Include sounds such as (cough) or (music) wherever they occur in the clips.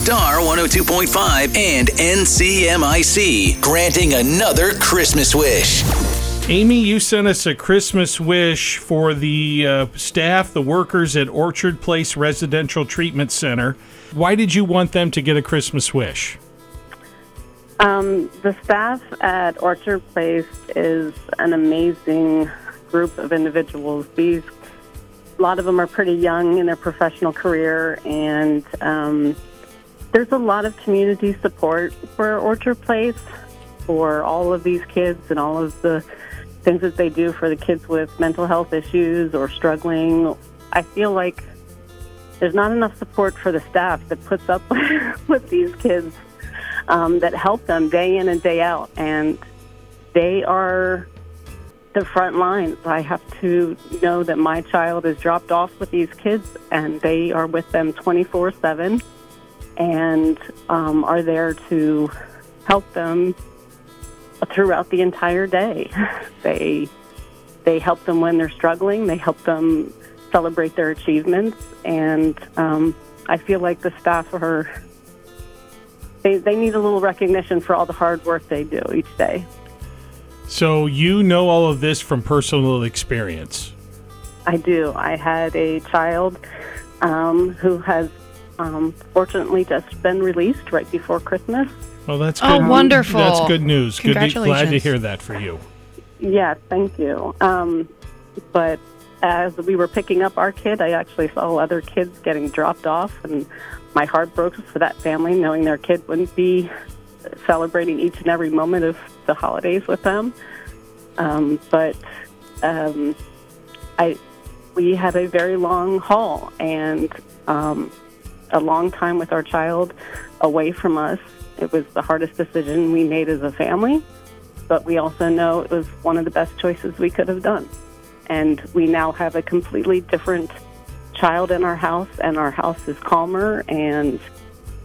Star 102.5 and NCMIC, granting another Christmas wish. Amy, you sent us a Christmas wish for the uh, staff, the workers at Orchard Place Residential Treatment Center. Why did you want them to get a Christmas wish? Um, the staff at Orchard Place is an amazing group of individuals. These, a lot of them are pretty young in their professional career, and um, there's a lot of community support for Orchard Place for all of these kids and all of the things that they do for the kids with mental health issues or struggling. I feel like there's not enough support for the staff that puts up (laughs) with these kids um, that help them day in and day out. And they are the front lines. I have to know that my child is dropped off with these kids and they are with them 24 7 and um, are there to help them throughout the entire day. (laughs) they they help them when they're struggling. They help them celebrate their achievements, and um, I feel like the staff are they they need a little recognition for all the hard work they do each day. So you know all of this from personal experience. I do. I had a child um, who has um, fortunately just been released right before Christmas. Well, that's Oh, wonderful. That's good news. Good. To, glad to hear that for you. Yes, thank you. Um, but as we were picking up our kid, I actually saw other kids getting dropped off, and my heart broke for that family, knowing their kid wouldn't be celebrating each and every moment of the holidays with them. Um, but um, I, we had a very long haul and um, a long time with our child away from us. It was the hardest decision we made as a family but we also know it was one of the best choices we could have done. And we now have a completely different child in our house, and our house is calmer, and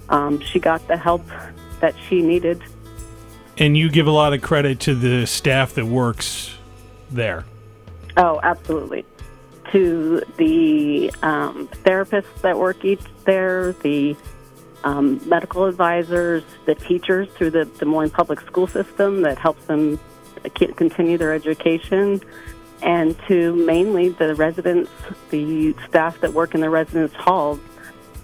um, she got the help that she needed. And you give a lot of credit to the staff that works there. Oh, absolutely. To the um, therapists that work each there, the um, medical advisors, the teachers through the Des Moines public school system that helps them continue their education, and to mainly the residents, the staff that work in the residence halls,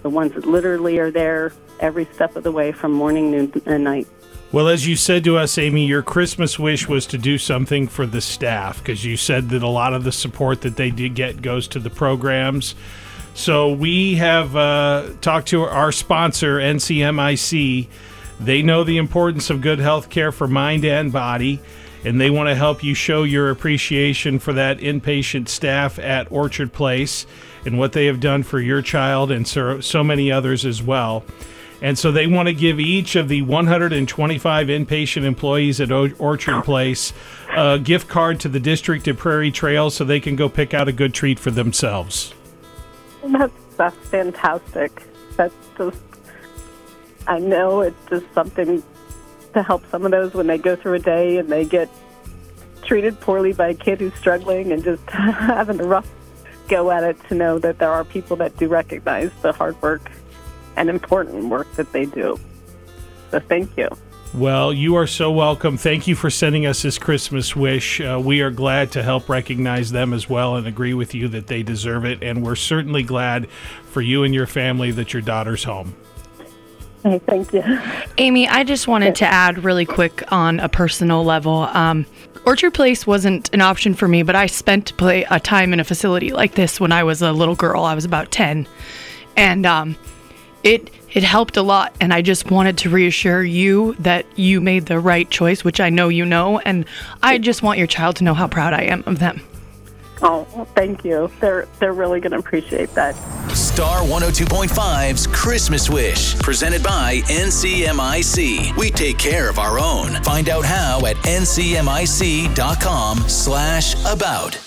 the ones that literally are there every step of the way from morning, noon, and night. Well, as you said to us, Amy, your Christmas wish was to do something for the staff because you said that a lot of the support that they did get goes to the programs. So we have uh, talked to our sponsor, NCMIC. They know the importance of good health care for mind and body, and they want to help you show your appreciation for that inpatient staff at Orchard Place and what they have done for your child and so, so many others as well. And so they want to give each of the 125 inpatient employees at Orchard Place a gift card to the district of Prairie Trail so they can go pick out a good treat for themselves. That's that's fantastic. That's just I know it's just something to help some of those when they go through a day and they get treated poorly by a kid who's struggling and just (laughs) having a rough go at it to know that there are people that do recognize the hard work and important work that they do. So thank you. Well, you are so welcome. Thank you for sending us this Christmas wish. Uh, we are glad to help recognize them as well and agree with you that they deserve it. And we're certainly glad for you and your family that your daughter's home. Hey, thank you. Amy, I just wanted to add really quick on a personal level. Um, Orchard Place wasn't an option for me, but I spent play a time in a facility like this when I was a little girl. I was about ten, and um, it it helped a lot. And I just wanted to reassure you that you made the right choice, which I know you know. And I just want your child to know how proud I am of them. Oh, well, thank you. They're they're really going to appreciate that. Star 102.5's Christmas Wish, presented by NCMIC. We take care of our own. Find out how at ncmic.com slash about.